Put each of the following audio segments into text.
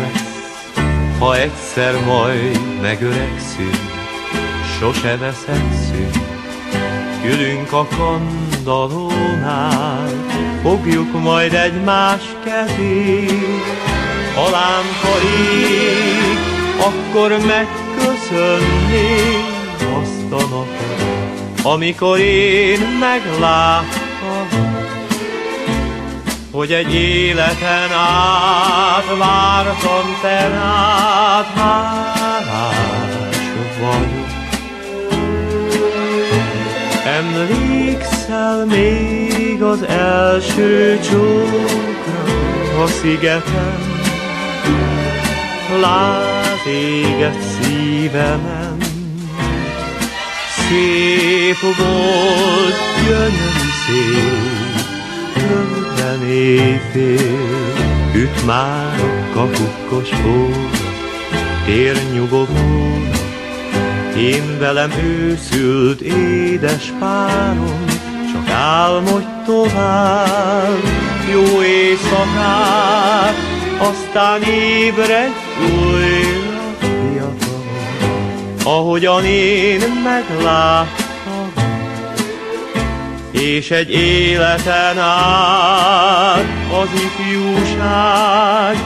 lesz, ha egyszer majd megöregszünk, sose veszekszünk. Ülünk a kandalónál, fogjuk majd egymás kezét, ha lámpa ég, akkor megköszönnék azt a napot, amikor én megláttam, hogy egy életen át vártam te rád, hálás vagyok. Emlékszel még az első csókra a szigeten, lát éget szívemen. Szép volt, gyönyörű szép, rögtön éjfél, üt már a kapukkos óra, tér nyugovóra. Én velem őszült édes párom, csak álmodj tovább, jó éjszakát, aztán ébredj újra fiatal, ahogyan én megláttam, és egy életen át az ifjúság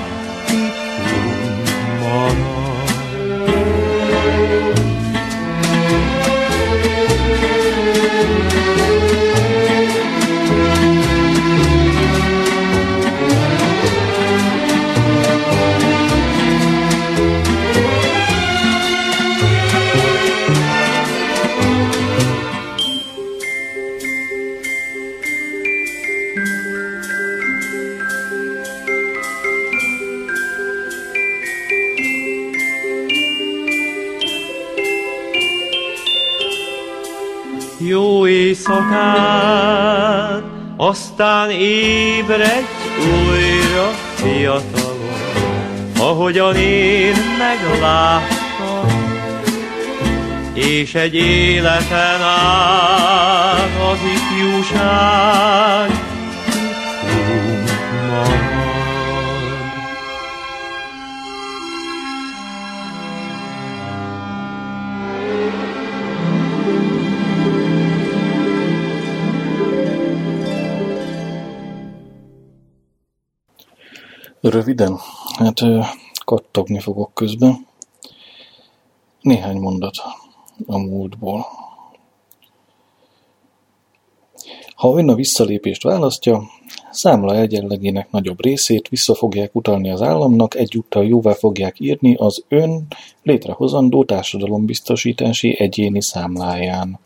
éjszakát, aztán ébredj újra fiatalon, ahogyan én megláttam, és egy életen át az ifjúság Röviden? Hát kattogni fogok közben. Néhány mondat a múltból. Ha ön a visszalépést választja, számla egyenlegének nagyobb részét vissza fogják utalni az államnak, egyúttal jóvá fogják írni az ön létrehozandó társadalombiztosítási egyéni számláján.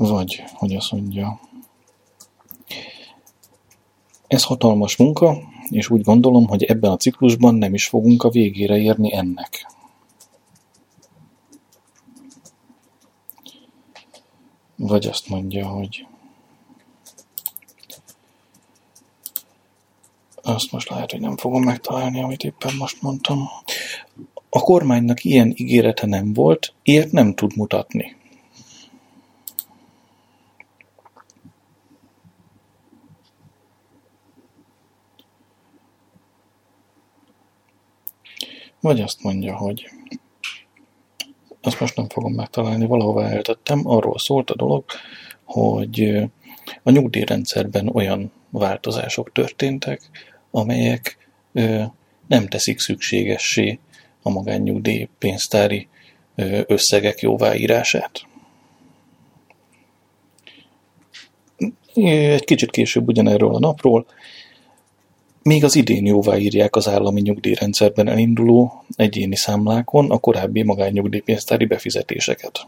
Vagy, hogy azt mondja, ez hatalmas munka, és úgy gondolom, hogy ebben a ciklusban nem is fogunk a végére érni ennek. Vagy azt mondja, hogy azt most lehet, hogy nem fogom megtalálni, amit éppen most mondtam. A kormánynak ilyen ígérete nem volt, ilyet nem tud mutatni. Vagy azt mondja, hogy azt most nem fogom megtalálni, valahova eltettem, arról szólt a dolog, hogy a nyugdíjrendszerben olyan változások történtek, amelyek nem teszik szükségessé a magánnyugdíj pénztári összegek jóváírását. Egy kicsit később ugyanerről a napról még az idén jóváírják az állami nyugdíjrendszerben elinduló egyéni számlákon a korábbi magánnyugdíjpénztári befizetéseket.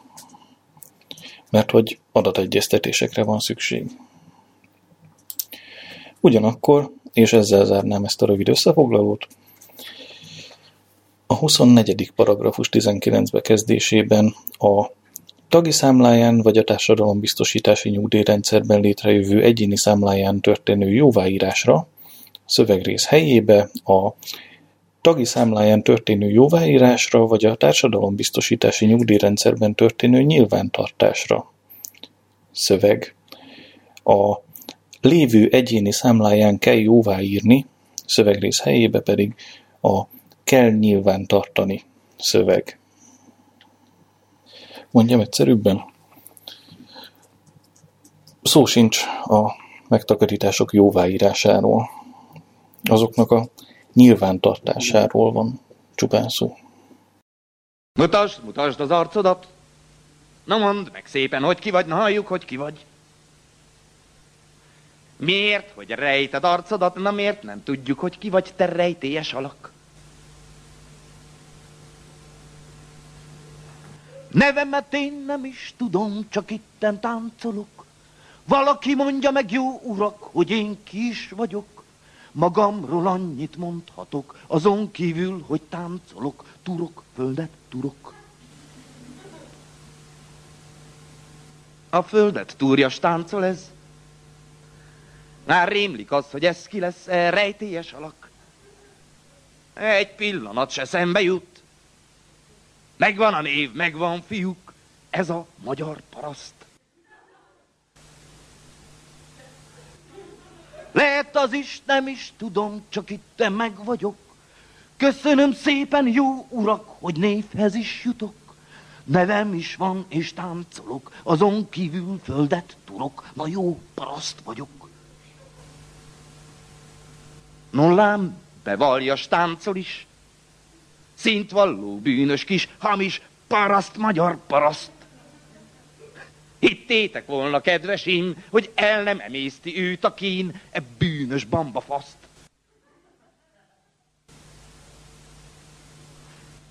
Mert hogy adategyeztetésekre van szükség. Ugyanakkor, és ezzel zárnám ezt a rövid összefoglalót, a 24. paragrafus 19 bekezdésében a tagi számláján vagy a társadalombiztosítási nyugdíjrendszerben létrejövő egyéni számláján történő jóváírásra szövegrész helyébe a tagi számláján történő jóváírásra vagy a társadalombiztosítási nyugdíjrendszerben történő nyilvántartásra szöveg. A lévő egyéni számláján kell jóváírni, szövegrész helyébe pedig a kell nyilván tartani szöveg. Mondjam egyszerűbben? Szó sincs a megtakarítások jóváírásáról. Azoknak a nyilvántartásáról van csupán szó. Mutasd, mutasd az arcodat! Na mondd meg szépen, hogy ki vagy, na halljuk, hogy ki vagy. Miért, hogy rejted arcodat, na miért nem tudjuk, hogy ki vagy te rejtélyes alak? Nevemet én nem is tudom, csak itten táncolok. Valaki mondja meg, jó urak, hogy én ki vagyok. Magamról annyit mondhatok, azon kívül, hogy táncolok, turok, földet, turok. A földet túrjas táncol ez. Már rémlik az, hogy ez ki lesz, e rejtélyes alak. Egy pillanat se szembe jut. Megvan a név, megvan fiúk, ez a magyar paraszt. Lehet az is, nem is tudom, csak itt meg vagyok. Köszönöm szépen, jó urak, hogy névhez is jutok. Nevem is van, és táncolok, azon kívül földet turok, na jó paraszt vagyok. Nollám, bevaljas táncol is, szintvalló bűnös kis, hamis, paraszt, magyar paraszt. Hittétek volna, kedvesim, hogy el nem emészti őt a kín, e bűnös bambafaszt.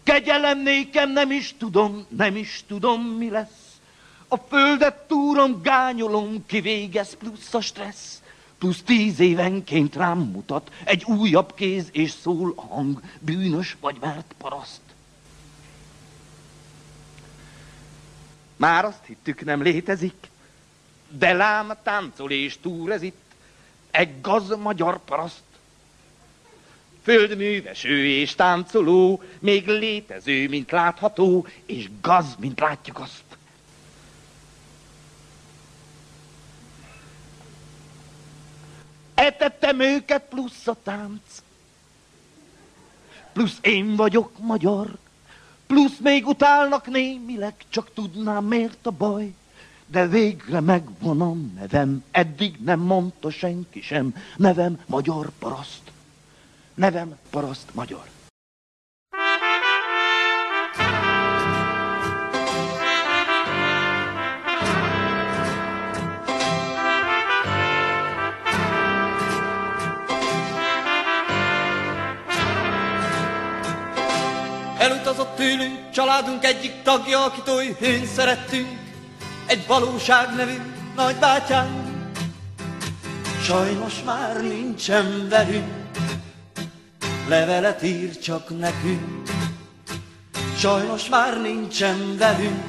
Kegyelem nékem nem is tudom, nem is tudom, mi lesz. A földet túrom gányolom, kivégez plusz a stressz. Plusz tíz évenként rám mutat egy újabb kéz, és szól a hang, bűnös vagy mert paraszt. Már azt hittük nem létezik, de lám táncol és túl ez itt, egy gaz magyar paraszt. Földműves ő és táncoló, még létező, mint látható, és gaz, mint látjuk azt. Etettem őket plusz a tánc, plusz én vagyok magyar, plusz még utálnak némileg, csak tudnám miért a baj. De végre megvan a nevem, eddig nem mondta senki sem, nevem magyar paraszt. Nevem paraszt magyar. Elutazott tőlünk családunk egyik tagja, akit oly hőn szerettünk, egy valóság nevű nagybátyánk. Sajnos már nincsen velünk, levelet ír csak nekünk. Sajnos már nincsen velünk,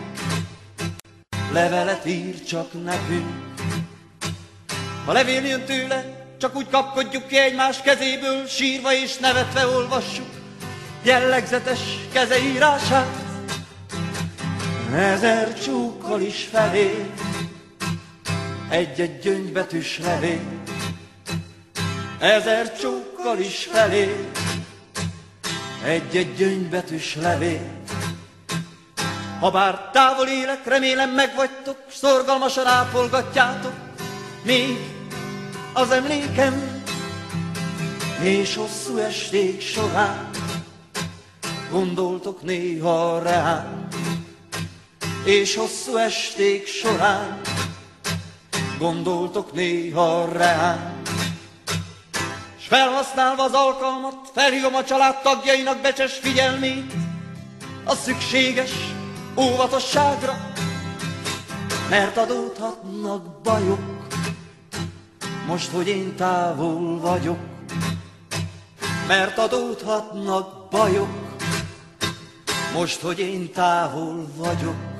levelet ír csak nekünk. Ha levél jön tőle, csak úgy kapkodjuk ki egymás kezéből, sírva és nevetve olvassuk jellegzetes kezeírását. Ezer csúkkal is felé, egy-egy gyöngybetűs levél. Ezer csókkal is felé, egy-egy gyöngybetűs levél. Ha bár távol élek, remélem megvagytok, szorgalmasan ápolgatjátok, még az emlékem, és hosszú esték során gondoltok néha rám, és hosszú esték során gondoltok néha rám. S felhasználva az alkalmat, felhívom a család tagjainak becses figyelmét a szükséges óvatosságra, mert adódhatnak bajok, most, hogy én távol vagyok, mert adódhatnak bajok, most, hogy én távol vagyok.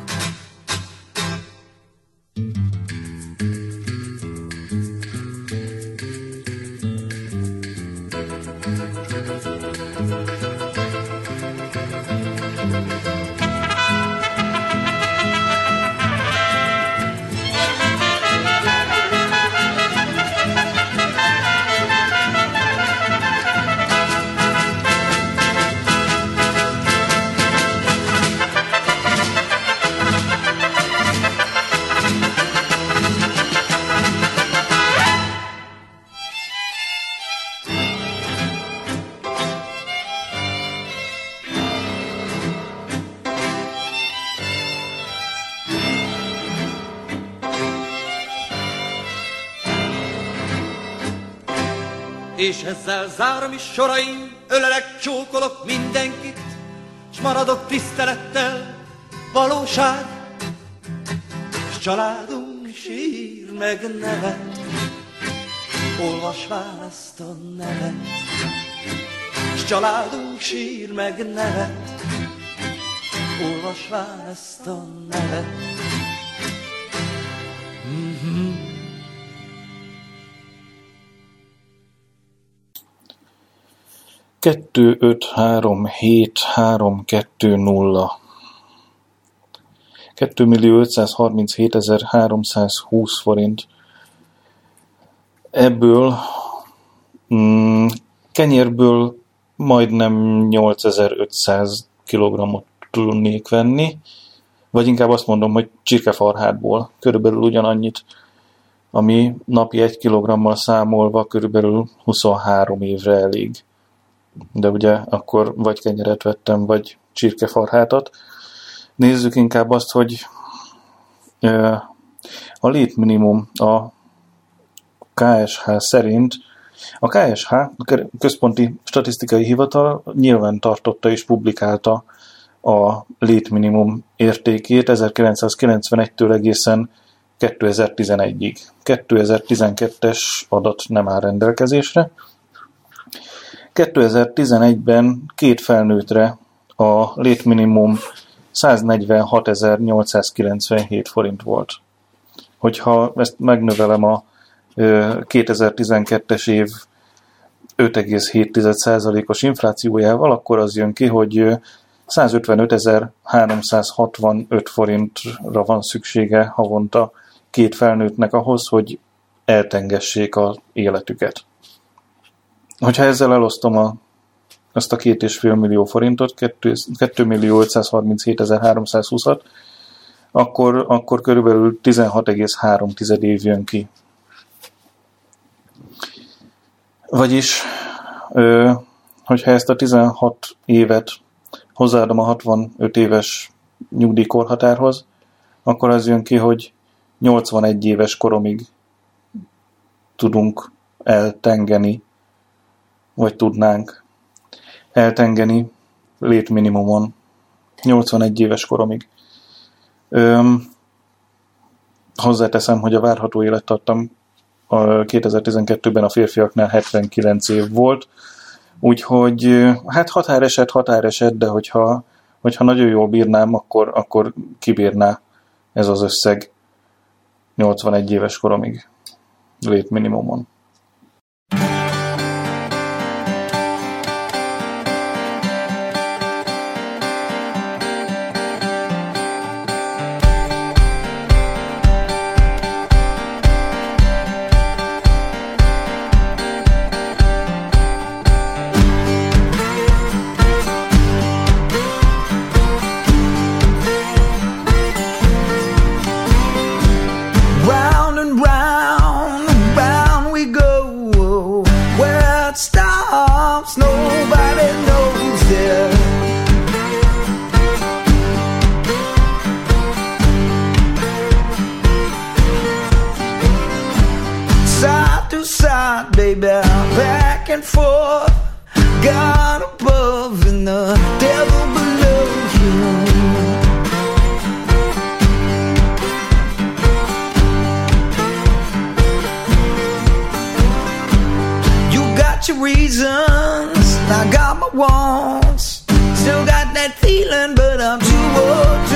És ezzel zárom is soraim, ölelek, csókolok mindenkit, s maradok tisztelettel, valóság, s családunk sír meg nevet, olvasván ezt a nevet, s családunk sír meg nevet, olvasván ezt a nevet. Mm-hmm. Kettő, öt, három, hét, három, kettő, nulla. 2 millió 537 ezer 320 forint. Ebből mm, kenyérből majdnem 8500 kg tudnék venni, vagy inkább azt mondom, hogy csirkefarhátból körülbelül ugyanannyit, ami napi egy kilogrammal számolva körülbelül 23 évre elég. De ugye akkor vagy kenyeret vettem, vagy csirkefarhátat. Nézzük inkább azt, hogy a létminimum a KSH szerint a KSH, a Központi Statisztikai Hivatal nyilván tartotta és publikálta a létminimum értékét 1991-től egészen 2011-ig. 2012-es adat nem áll rendelkezésre. 2011-ben két felnőttre a létminimum 146.897 forint volt. Hogyha ezt megnövelem a 2012-es év 5,7%-os inflációjával, akkor az jön ki, hogy 155.365 forintra van szüksége havonta két felnőttnek ahhoz, hogy eltengessék az életüket. Hogyha ezzel elosztom a, azt a két és fél millió forintot, 2 millió 537.320-at, akkor, akkor körülbelül 16,3 év jön ki. Vagyis, hogyha ezt a 16 évet hozzáadom a 65 éves nyugdíjkorhatárhoz, akkor az jön ki, hogy 81 éves koromig tudunk eltengeni, vagy tudnánk eltengeni létminimumon 81 éves koromig. Öm, hozzáteszem, hogy a várható élettartam 2012-ben a férfiaknál 79 év volt, Úgyhogy hát határeset, határeset, de hogyha, hogyha nagyon jól bírnám, akkor, akkor kibírná ez az összeg 81 éves koromig létminimumon. and forth. God above and the devil below you. You got your reasons, I got my wants. Still got that feeling, but I'm too old.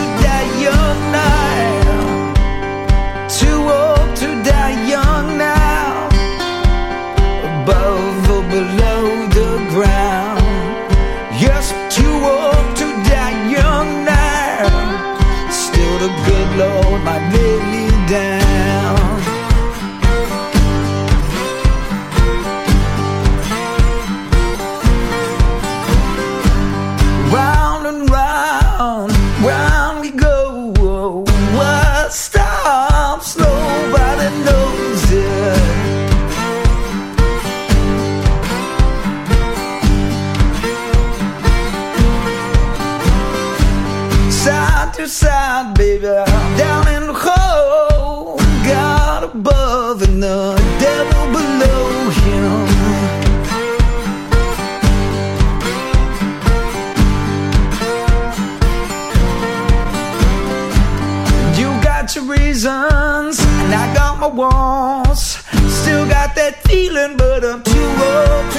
Feeling, but I'm too old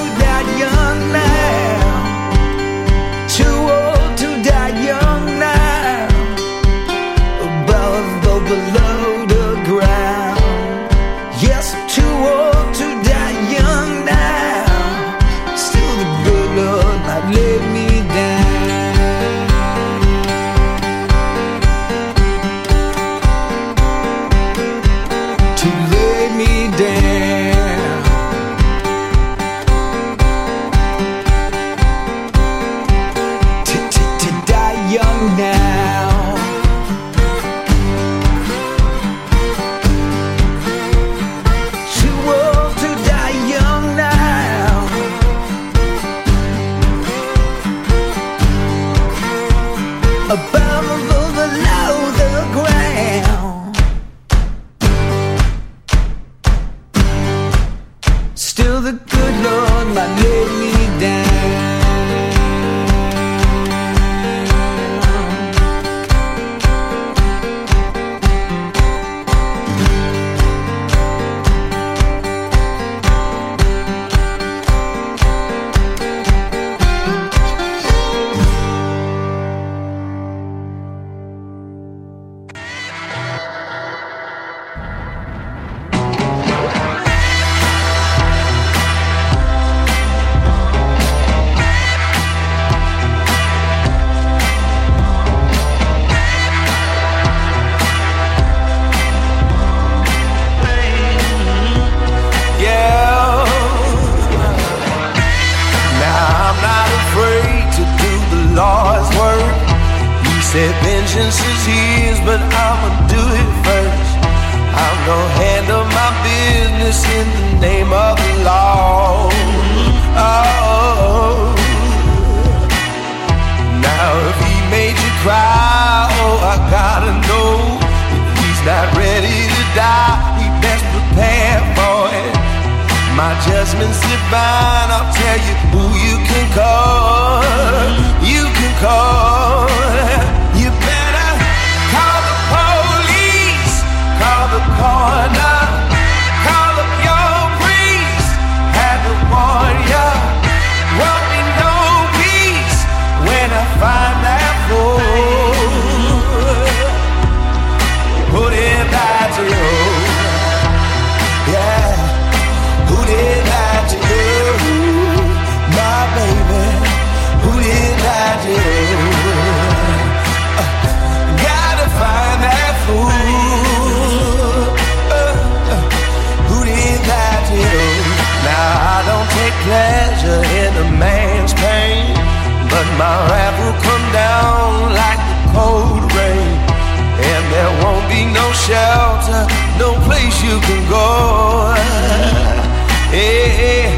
said vengeance is his, but I'ma do it first. I'm gonna handle my business in the name of the law. Oh. Now if he made you cry, oh I gotta know if he's not ready to die, we best prepare. My judgment's divine, I'll tell you who you can call. You can call. You better call the police, call the coroner, cold rain. And there won't be no shelter, no place you can go. Hey,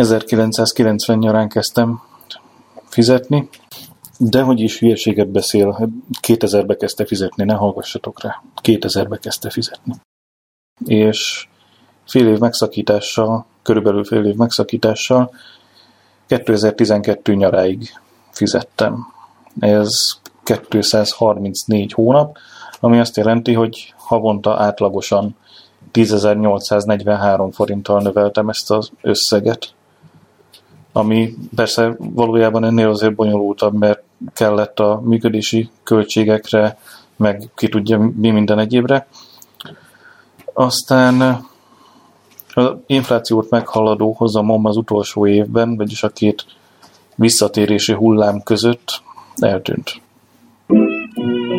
1990 nyarán kezdtem fizetni, de hogy is hülyeséget beszél, 2000-be kezdte fizetni, ne hallgassatok rá. 2000-be kezdte fizetni. És fél év megszakítással, körülbelül fél év megszakítással 2012 nyaráig fizettem. Ez 234 hónap, ami azt jelenti, hogy havonta átlagosan 10.843 forinttal növeltem ezt az összeget. Ami persze valójában ennél azért bonyolultabb, mert kellett a működési költségekre, meg ki tudja mi minden egyébre. Aztán az inflációt meghaladó hozamom az utolsó évben, vagyis a két visszatérési hullám között eltűnt. Easy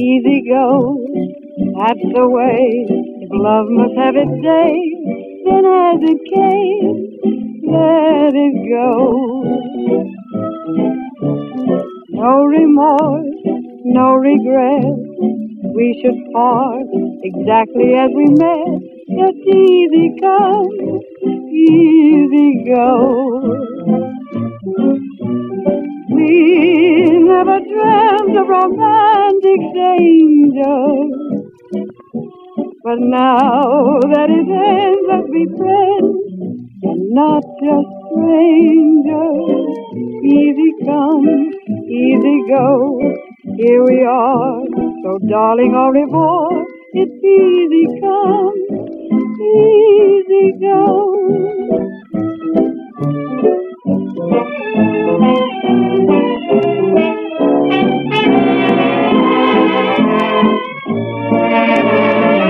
easy go. That's the way. If love must have its day, then as it came, let it go. No remorse, no regret. We should part exactly as we met. Just easy come, easy go. We never dreamt of romantic danger. But now that it ends, let's be friends and not just strangers. Easy come, easy go. Here we are, so darling, au revoir. It's easy come, easy go. Thank you.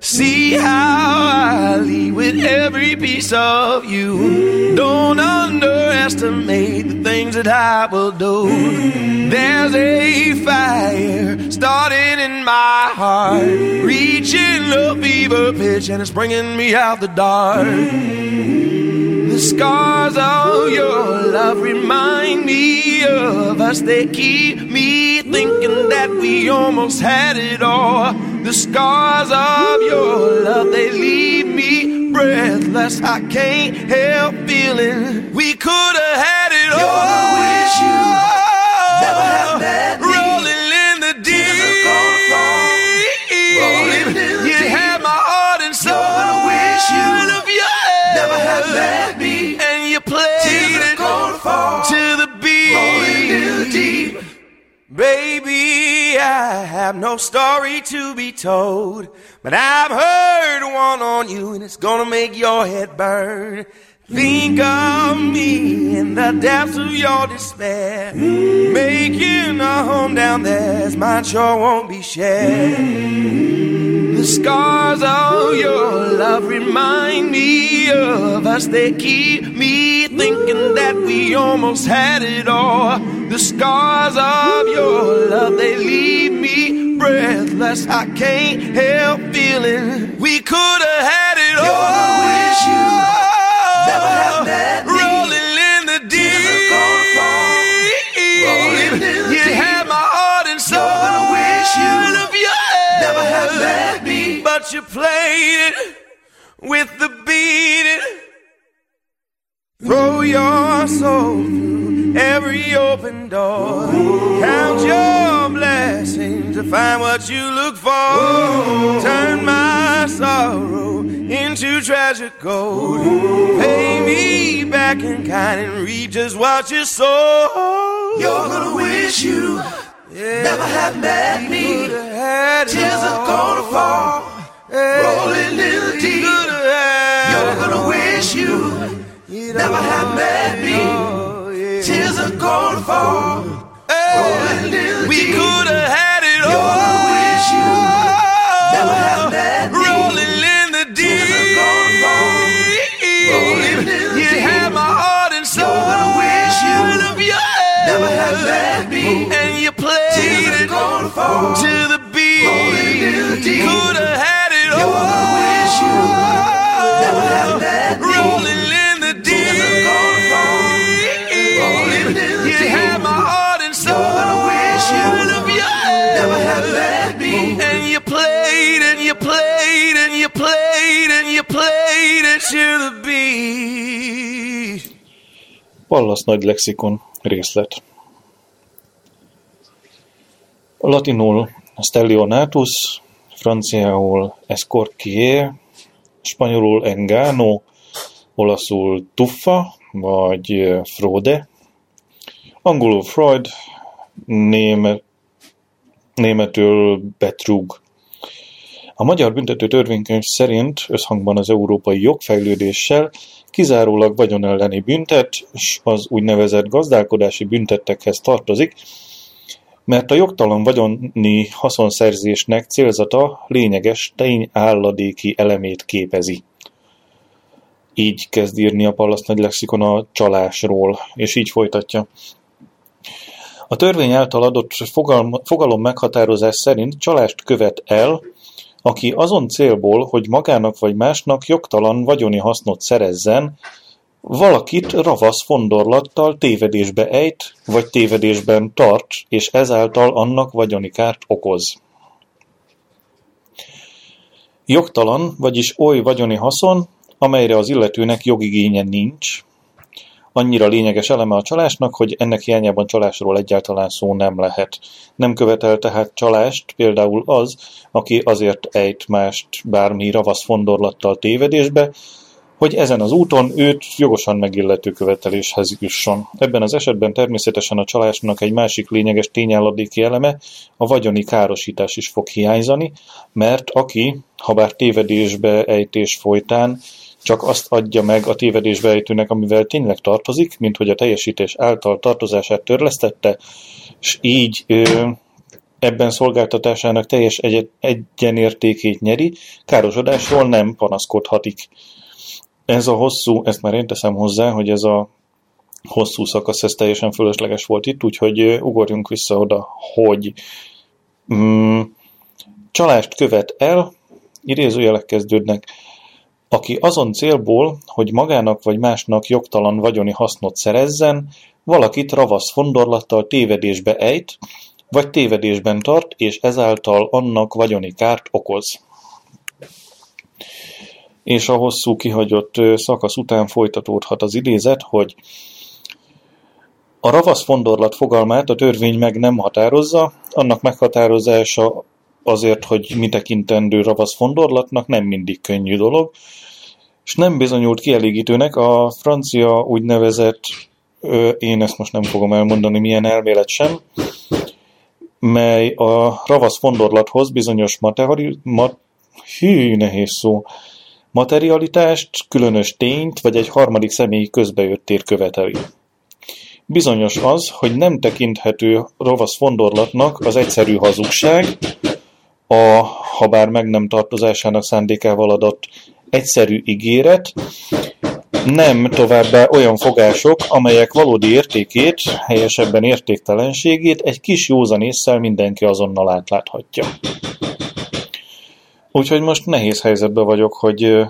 See how I leave with every piece of you. Don't underestimate the things that I will do. There's a fire starting in my heart, reaching a fever pitch, and it's bringing me out the dark. The scars of your love remind me of us. They keep me thinking that we almost had it all. The scars of your love, they leave me breathless. I can't help feeling we could have had it all. You're the wish you never have met me. Rolling in the deep. Rolling in the you deep. had my heart and soul. You're wish you of your never have met me. And you played it to the beat. Rolling in the deep. Baby, I have no story to be told, but I've heard one on you and it's gonna make your head burn. Think of me in the depths of your despair, making a home down there as mine sure won't be shared. The scars of your love remind me of us. They keep me thinking that we almost had it all. The scars of your love, they leave me breathless. I can't help feeling we could have had it You're all. the wish you never have met me. Rolling in the deep. Tears are gonna fall. Rolling you had my heart and soul. You're the wish you of your never have met me. But you played it with the beat. Throw your soul through every open door. Count your blessings to find what you look for. Turn my sorrow into treasure gold. Pay me back in kind and read just what you sow. You're gonna wish you never had met me. Tears are gonna fall, rolling in the deep. You're gonna wish you never had met me. Tears are gonna fall, rolling We could have had it all. Pallas Nagy Lexikon részlet. Latinul Stellionatus, franciául Escorquier, spanyolul Engano, olaszul Tuffa, vagy ö, Frode, angolul Freud, német, németül Betrug. A magyar büntető törvénykönyv szerint összhangban az európai jogfejlődéssel kizárólag vagyon elleni büntet, s az úgynevezett gazdálkodási büntettekhez tartozik, mert a jogtalan vagyoni haszonszerzésnek célzata lényeges tényálladéki elemét képezi. Így kezd írni a Pallas Nagy Lexikon a csalásról, és így folytatja. A törvény által adott fogalom meghatározás szerint csalást követ el, aki azon célból, hogy magának vagy másnak jogtalan vagyoni hasznot szerezzen, valakit ravasz fondorlattal tévedésbe ejt, vagy tévedésben tart, és ezáltal annak vagyoni kárt okoz. Jogtalan, vagyis oly vagyoni haszon, amelyre az illetőnek jogigénye nincs, annyira lényeges eleme a csalásnak, hogy ennek hiányában csalásról egyáltalán szó nem lehet. Nem követel tehát csalást például az, aki azért ejt mást bármi ravasz fondorlattal tévedésbe, hogy ezen az úton őt jogosan megillető követeléshez jusson. Ebben az esetben természetesen a csalásnak egy másik lényeges tényálladéki eleme, a vagyoni károsítás is fog hiányzani, mert aki, ha bár tévedésbe ejtés folytán, csak azt adja meg a tévedésbe ejtőnek, amivel tényleg tartozik, mint hogy a teljesítés által tartozását törlesztette, és így ö, ebben szolgáltatásának teljes egy- egyenértékét nyeri, károsodásról nem panaszkodhatik. Ez a hosszú, ezt már én teszem hozzá, hogy ez a hosszú szakasz, ez teljesen fölösleges volt itt, úgyhogy ugorjunk vissza oda, hogy mm, csalást követ el, idézőjelek kezdődnek, aki azon célból, hogy magának vagy másnak jogtalan vagyoni hasznot szerezzen, valakit ravasz fondorlattal tévedésbe ejt, vagy tévedésben tart, és ezáltal annak vagyoni kárt okoz. És a hosszú kihagyott szakasz után folytatódhat az idézet, hogy a ravasz fondorlat fogalmát a törvény meg nem határozza, annak meghatározása azért, hogy mi tekintendő ravasz fondorlatnak nem mindig könnyű dolog, és nem bizonyult kielégítőnek a francia úgynevezett, ö, én ezt most nem fogom elmondani milyen elmélet sem, mely a ravasz fondorlathoz bizonyos materi, mat, hű, nehéz szó, materialitást, különös tényt, vagy egy harmadik személyi közbejöttét követeli. Bizonyos az, hogy nem tekinthető ravasz fondorlatnak az egyszerű hazugság, a, ha bár meg nem tartozásának szándékával adott egyszerű ígéret, nem továbbá olyan fogások, amelyek valódi értékét, helyesebben értéktelenségét egy kis józan észsel mindenki azonnal átláthatja. Úgyhogy most nehéz helyzetben vagyok, hogy ö,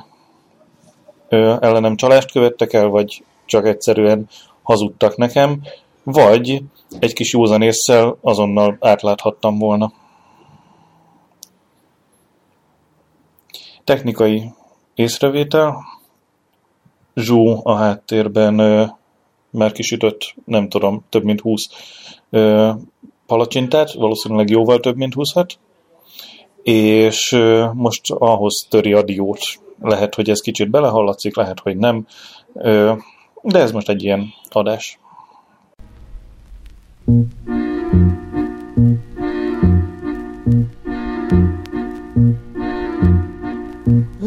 ö, ellenem csalást követtek el, vagy csak egyszerűen hazudtak nekem, vagy egy kis józan észsel azonnal átláthattam volna. Technikai észrevétel. Zsú a háttérben már kisütött, nem tudom, több mint 20 ö, palacsintát, valószínűleg jóval több, mint 20 és most ahhoz töri a diót. Lehet, hogy ez kicsit belehallatszik, lehet, hogy nem, de ez most egy ilyen adás.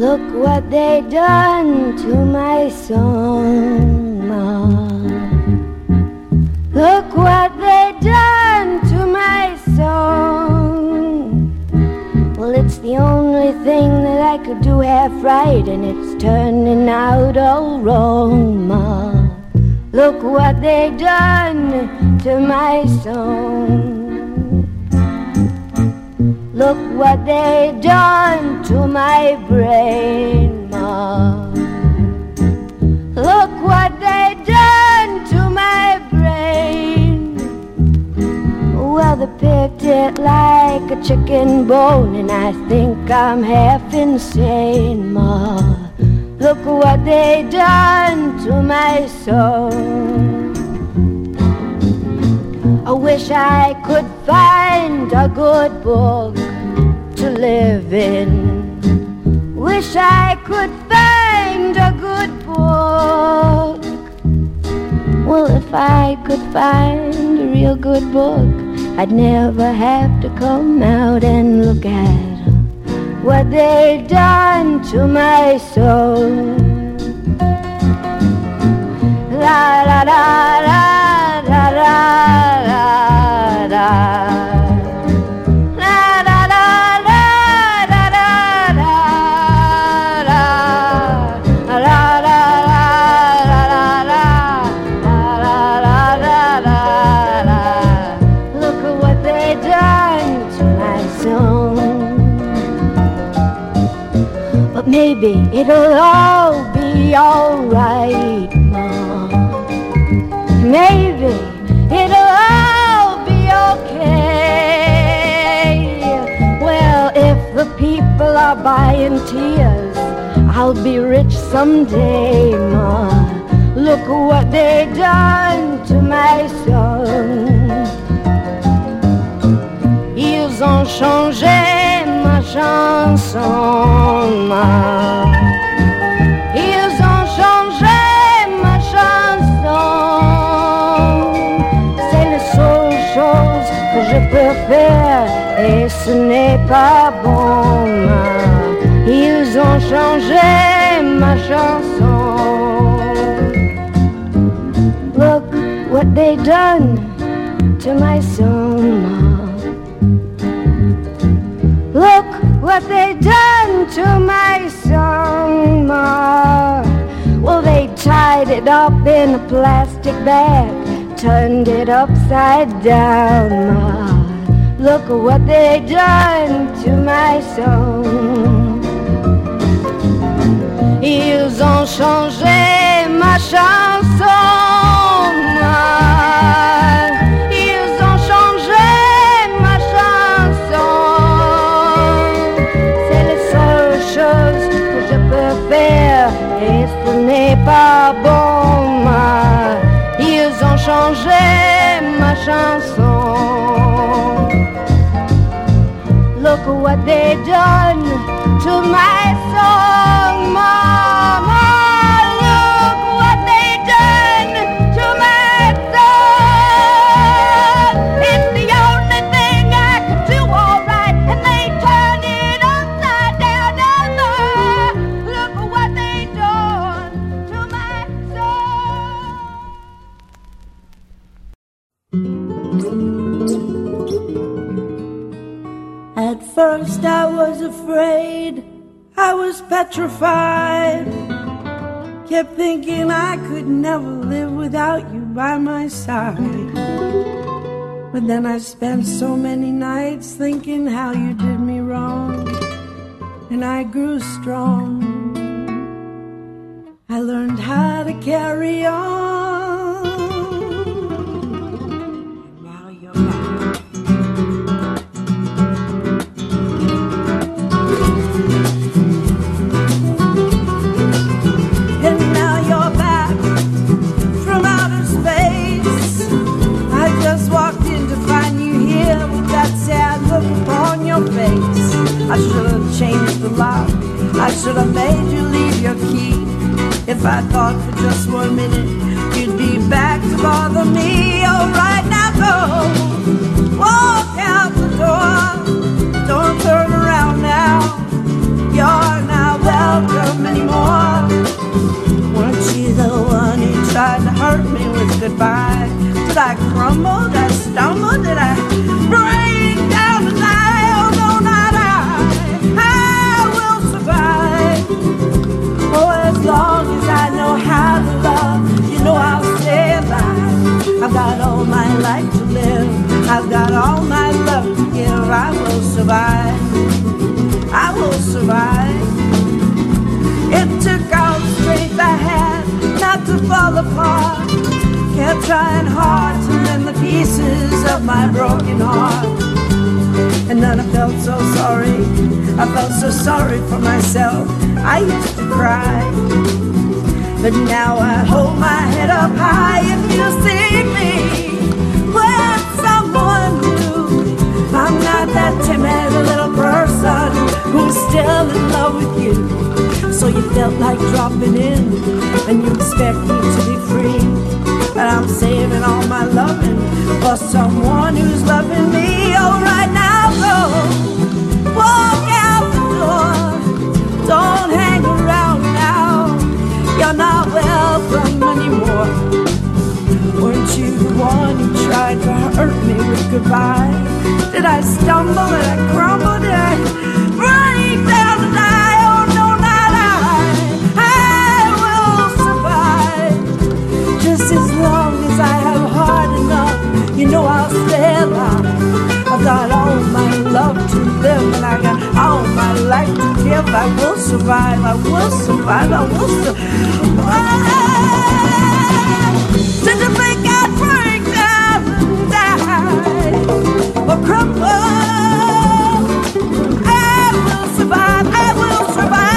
Look what they done to my song, Ma. Look what they done to my song. Well, it's the only thing that I could do half right, and it's turning out all wrong, Ma. Look what they done to my song. Look what they done to my brain, Ma. Look what they done to my brain. Well, they picked it like a chicken bone, and I think I'm half insane, Ma. Look what they done to my soul. I wish I could find a good book to live in. Wish I could find a good book. Well, if I could find a real good book, I'd never have to come out and look at what they've done to my soul. La la la la Maybe it'll all be alright, Mom. Maybe it'll all be okay. Well, if the people are buying tears, I'll be rich someday, Ma. Look what they've done to my son. Ils ont changé chanson. Ils ont changé ma chanson. C'est la seule chose que je peux faire et ce n'est pas bon. Ils ont changé ma chanson. Look what they done to my song, what they done to my song, Ma. Well, they tied it up in a plastic bag, turned it upside down, Ma. Look what they done to my song. Ils ont changé ma chanson, afraid, I was petrified. Kept thinking I could never live without you by my side. But then I spent so many nights thinking how you did me wrong. And I grew strong. I learned how to carry on. Fall apart. Kept trying hard to mend the pieces of my broken heart. And then I felt so sorry. I felt so sorry for myself. I used to cry. But now I hold my head up high if you see me with someone new. I'm not that timid little person who's still in love with you. So you felt like dropping in and you expect me to be free. But I'm saving all my loving for someone who's loving me. All right now, go survive. I will survive. I will survive. Did you think I'd break down and die or crumble? I will survive. I will survive.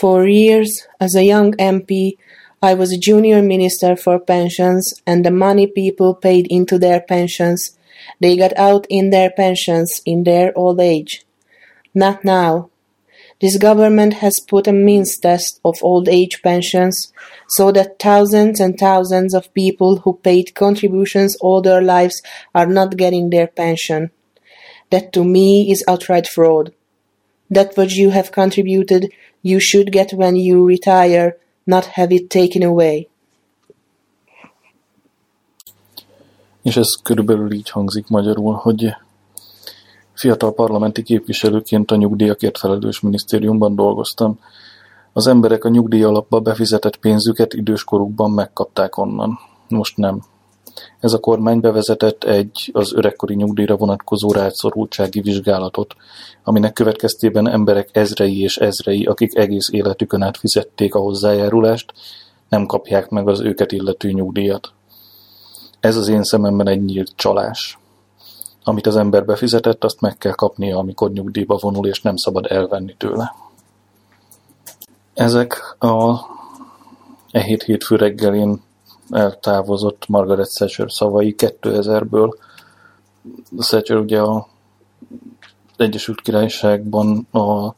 For years, as a young MP, I was a junior minister for pensions, and the money people paid into their pensions, they got out in their pensions in their old age. Not now. This government has put a means test of old age pensions so that thousands and thousands of people who paid contributions all their lives are not getting their pension. That to me is outright fraud. That what you have contributed, you should get when you retire, not have it taken away. És ez körülbelül így hangzik magyarul, hogy fiatal parlamenti képviselőként a nyugdíjakért felelős minisztériumban dolgoztam. Az emberek a nyugdíj alapba befizetett pénzüket időskorukban megkapták onnan. Most nem. Ez a kormány bevezetett egy az öregkori nyugdíjra vonatkozó rászorultsági vizsgálatot, aminek következtében emberek ezrei és ezrei, akik egész életükön át fizették a hozzájárulást, nem kapják meg az őket illető nyugdíjat. Ez az én szememben egy nyílt csalás. Amit az ember befizetett, azt meg kell kapnia, amikor nyugdíjba vonul, és nem szabad elvenni tőle. Ezek a e hét hétfő reggelén eltávozott Margaret Thatcher szavai 2000-ből. Thatcher ugye a Egyesült Királyságban a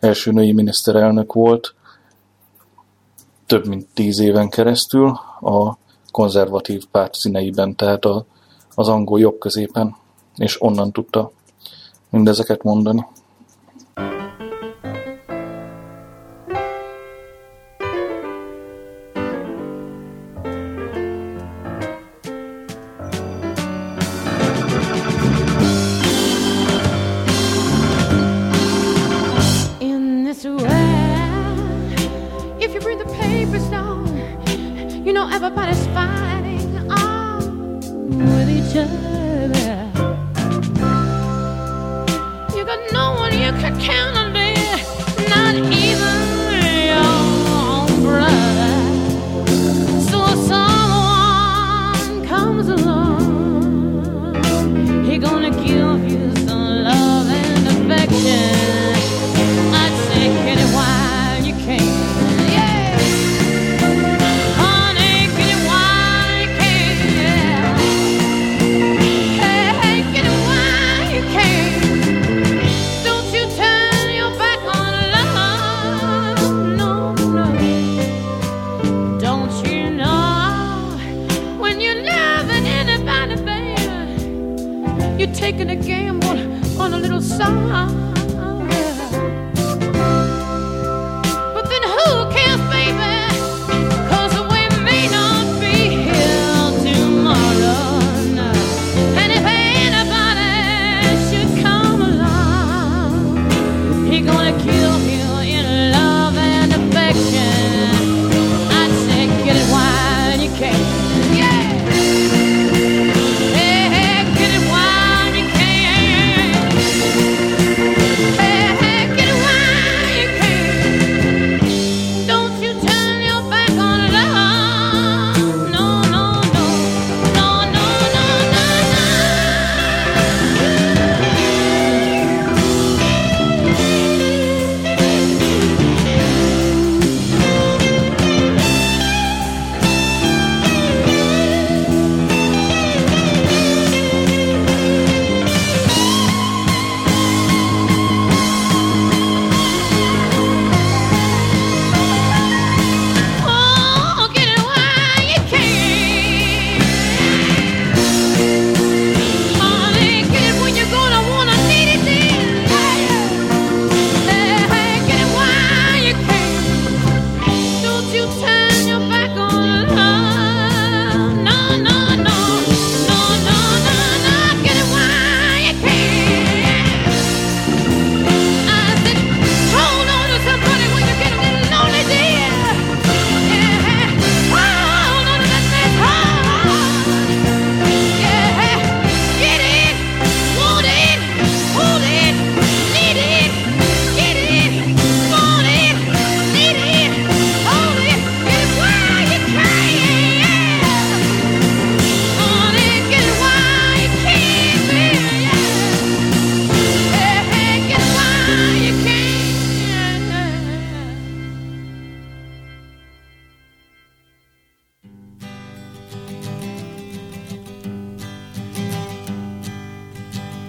első női miniszterelnök volt, több mint tíz éven keresztül a konzervatív párt színeiben, tehát a, az angol jobb középen, és onnan tudta mindezeket mondani.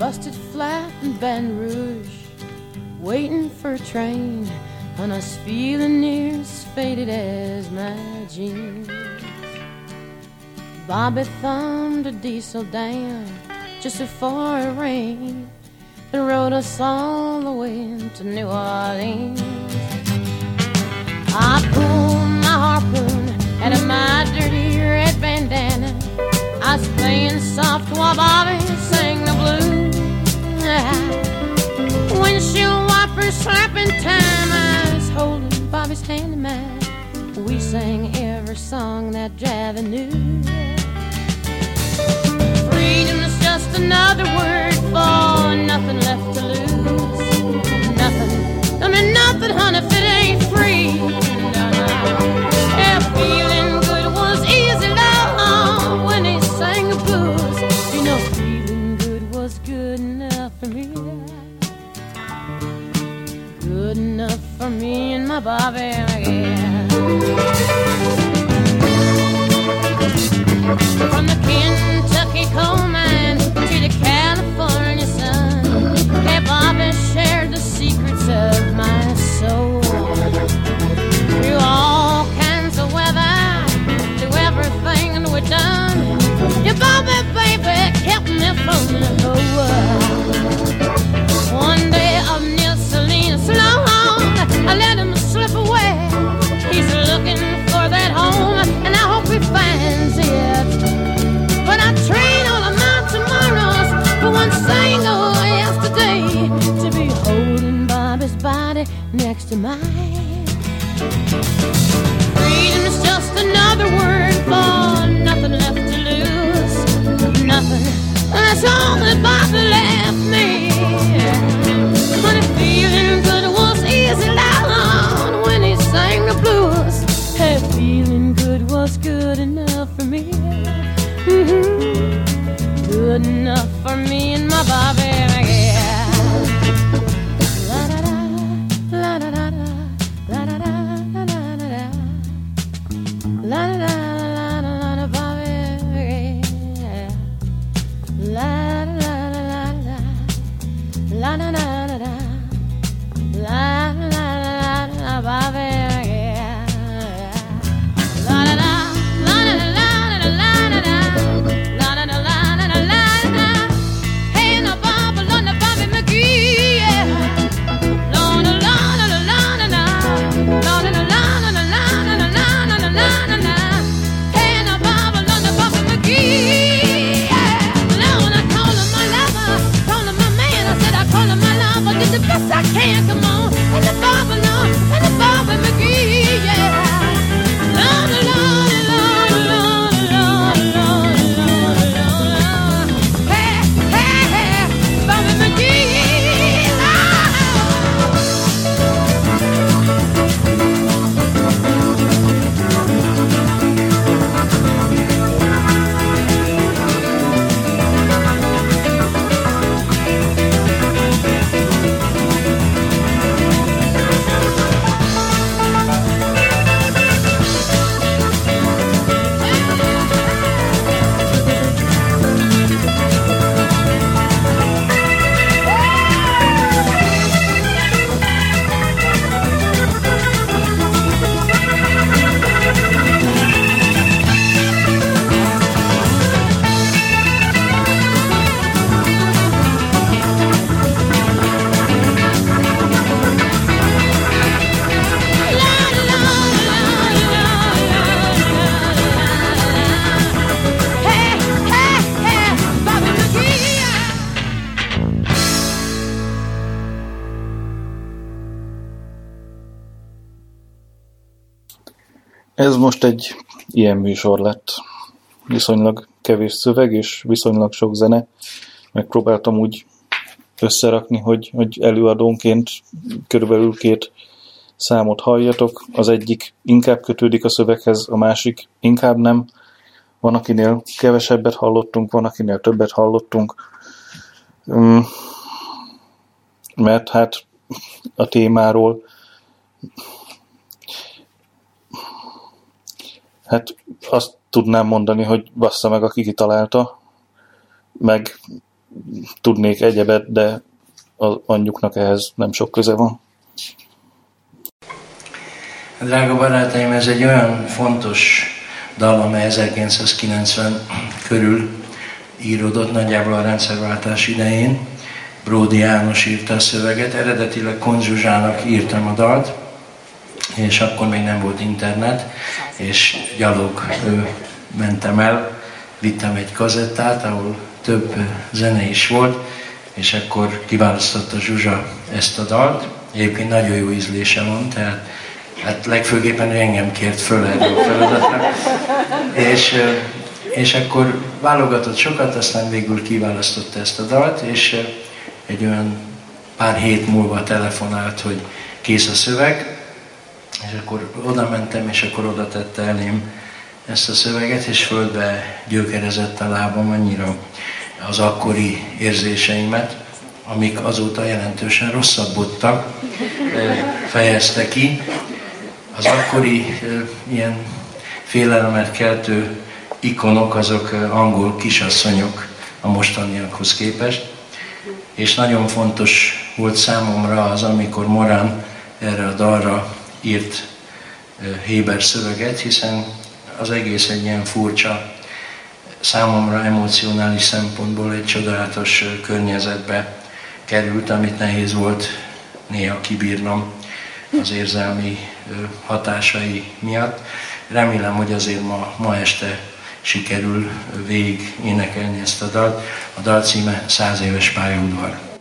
busted flat in Baton Rouge, waiting for a train, and I was feeling near as faded as my jeans. Bobby thumbed a diesel down just before it rained and rode us all the way to New Orleans. I pulled my harpoon out of my dirty red bandana. I was playing soft while Bobby sang the blues side. Windshield wipers slapping time. I was holding Bobby's hand in mine. We sang every song that Javi knew. Freedom is just another word for nothing left to lose. Nothing, I mean nothing, honey, if it ain't free. for me and my Bobby again. From the Kentucky coal mine to the California sun, hey Bobby shared the secrets of my soul. Through all kinds of weather, through everything we've done, your Bobby baby kept me from the cold. One day. Let him slip away. He's looking for that home, and I hope he finds it. But I train all of my tomorrows for one single yesterday to be holding Bobby's body next to mine. Most egy ilyen műsor lett. Viszonylag kevés szöveg és viszonylag sok zene. Megpróbáltam úgy összerakni, hogy, hogy előadónként körülbelül két számot halljatok. Az egyik inkább kötődik a szöveghez, a másik inkább nem. Van, akinél kevesebbet hallottunk, van, akinél többet hallottunk. Mm, Mert hát a témáról Hát azt tudnám mondani, hogy bassza meg, aki kitalálta, meg tudnék egyebet, de az anyjuknak ehhez nem sok köze van. Drága barátaim, ez egy olyan fontos dal, amely 1990 körül íródott, nagyjából a rendszerváltás idején. Bródi János írta a szöveget, eredetileg Konzsuzsának írtam a dalt, és akkor még nem volt internet, és gyalog mentem el, vittem egy kazettát, ahol több zene is volt, és akkor kiválasztotta Zsuzsa ezt a dalt. Egyébként nagyon jó ízlése van, tehát hát legfőképpen ő engem kért föl erre a feladatra. És, és akkor válogatott sokat, aztán végül kiválasztotta ezt a dalt, és egy olyan pár hét múlva telefonált, hogy kész a szöveg, és akkor oda mentem, és akkor oda tette elém ezt a szöveget, és földbe gyökerezett a lábam annyira az akkori érzéseimet, amik azóta jelentősen rosszabbodtak, fejezte ki. Az akkori ilyen félelemet keltő ikonok, azok angol kisasszonyok a mostaniakhoz képest. És nagyon fontos volt számomra az, amikor Morán erre a dalra írt Héber szöveget, hiszen az egész egy ilyen furcsa, számomra emocionális szempontból egy csodálatos környezetbe került, amit nehéz volt néha kibírnom az érzelmi hatásai miatt. Remélem, hogy azért ma, ma este sikerül végig énekelni ezt a dalt. A dal címe Száz éves pályaudvar.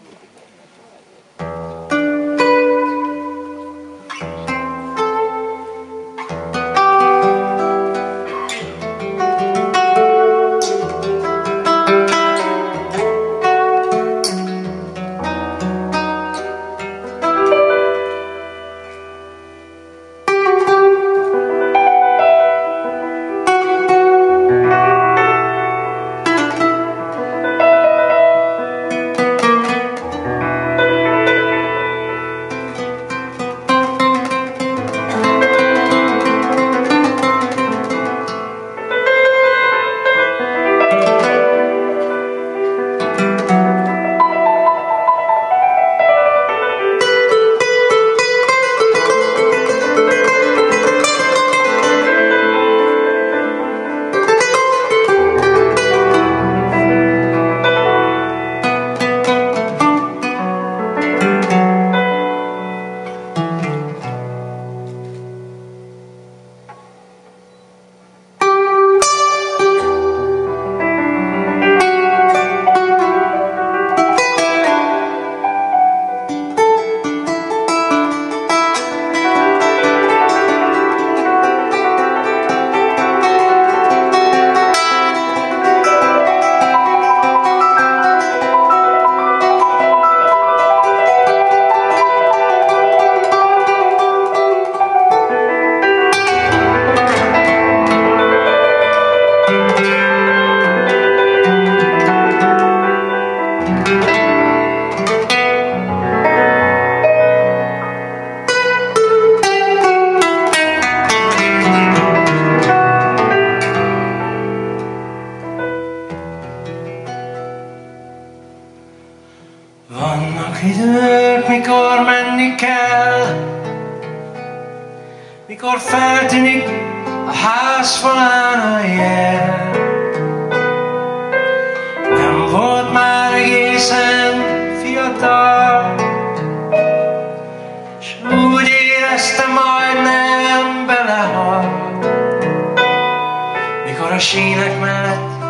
sínek mellett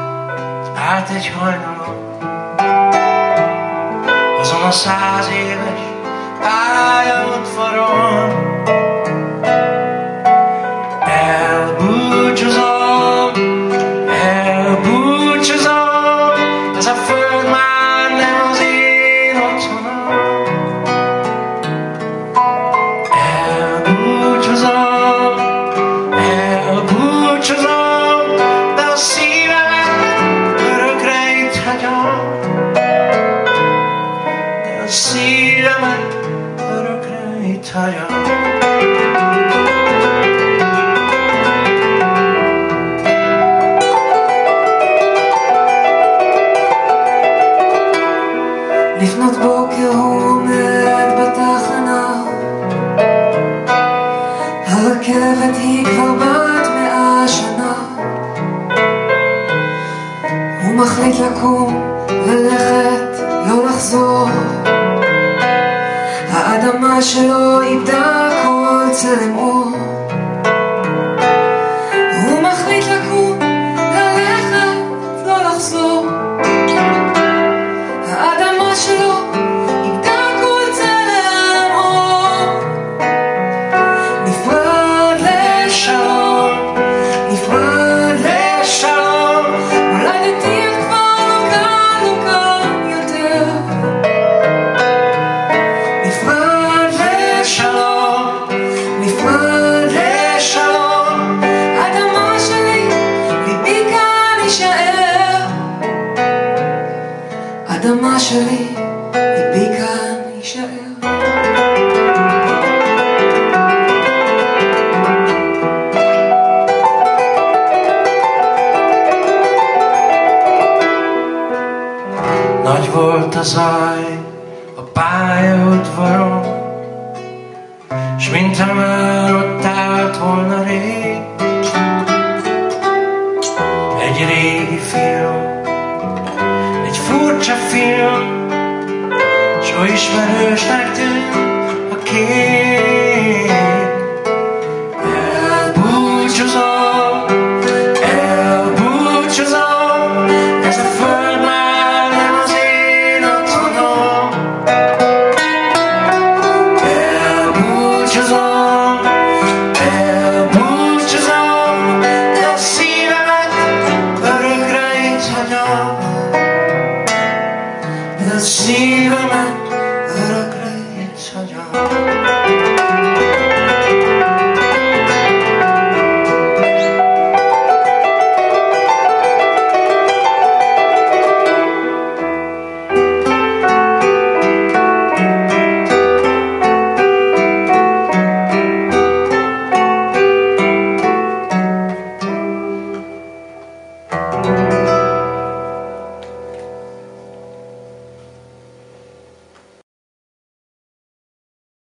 állt egy hajnalon. Azon a száz éves pálya ott farol, to